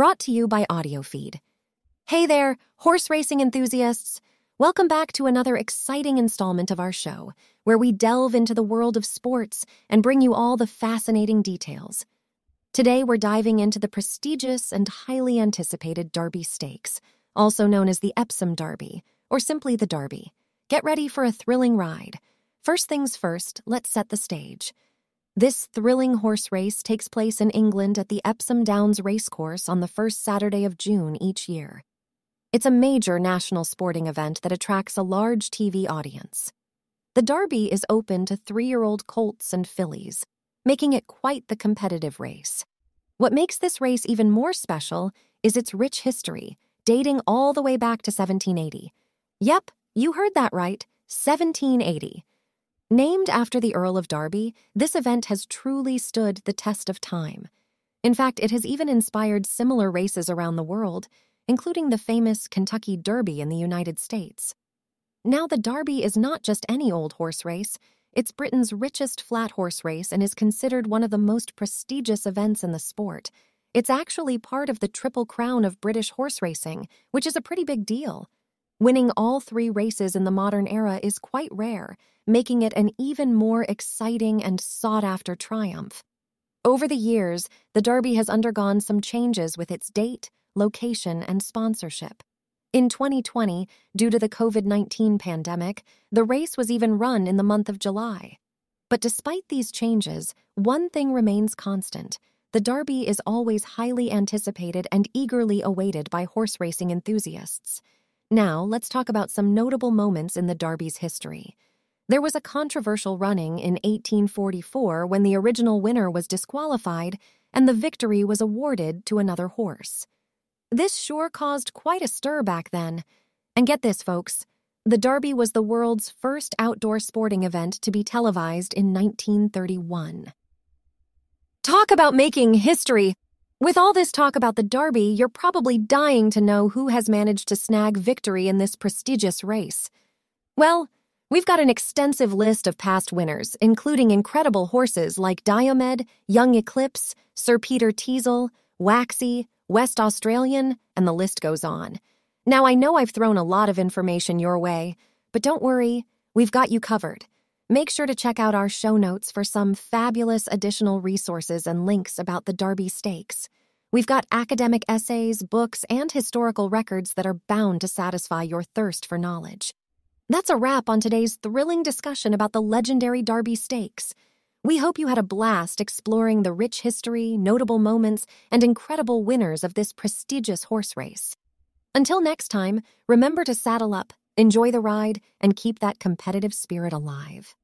brought to you by AudioFeed. Hey there, horse racing enthusiasts! Welcome back to another exciting installment of our show, where we delve into the world of sports and bring you all the fascinating details. Today, we're diving into the prestigious and highly anticipated Derby Stakes, also known as the Epsom Derby, or simply the Derby. Get ready for a thrilling ride. First things first, let's set the stage. This thrilling horse race takes place in England at the Epsom Downs Racecourse on the first Saturday of June each year. It's a major national sporting event that attracts a large TV audience. The Derby is open to three year old colts and fillies, making it quite the competitive race. What makes this race even more special is its rich history, dating all the way back to 1780. Yep, you heard that right 1780. Named after the Earl of Derby, this event has truly stood the test of time. In fact, it has even inspired similar races around the world, including the famous Kentucky Derby in the United States. Now, the Derby is not just any old horse race, it's Britain's richest flat horse race and is considered one of the most prestigious events in the sport. It's actually part of the Triple Crown of British horse racing, which is a pretty big deal. Winning all three races in the modern era is quite rare, making it an even more exciting and sought after triumph. Over the years, the Derby has undergone some changes with its date, location, and sponsorship. In 2020, due to the COVID 19 pandemic, the race was even run in the month of July. But despite these changes, one thing remains constant. The Derby is always highly anticipated and eagerly awaited by horse racing enthusiasts. Now, let's talk about some notable moments in the Derby's history. There was a controversial running in 1844 when the original winner was disqualified and the victory was awarded to another horse. This sure caused quite a stir back then. And get this, folks the Derby was the world's first outdoor sporting event to be televised in 1931. Talk about making history! With all this talk about the Derby, you're probably dying to know who has managed to snag victory in this prestigious race. Well, we've got an extensive list of past winners, including incredible horses like Diomed, Young Eclipse, Sir Peter Teazle, Waxy, West Australian, and the list goes on. Now, I know I've thrown a lot of information your way, but don't worry, we've got you covered. Make sure to check out our show notes for some fabulous additional resources and links about the Derby Stakes. We've got academic essays, books, and historical records that are bound to satisfy your thirst for knowledge. That's a wrap on today's thrilling discussion about the legendary Derby Stakes. We hope you had a blast exploring the rich history, notable moments, and incredible winners of this prestigious horse race. Until next time, remember to saddle up, enjoy the ride, and keep that competitive spirit alive.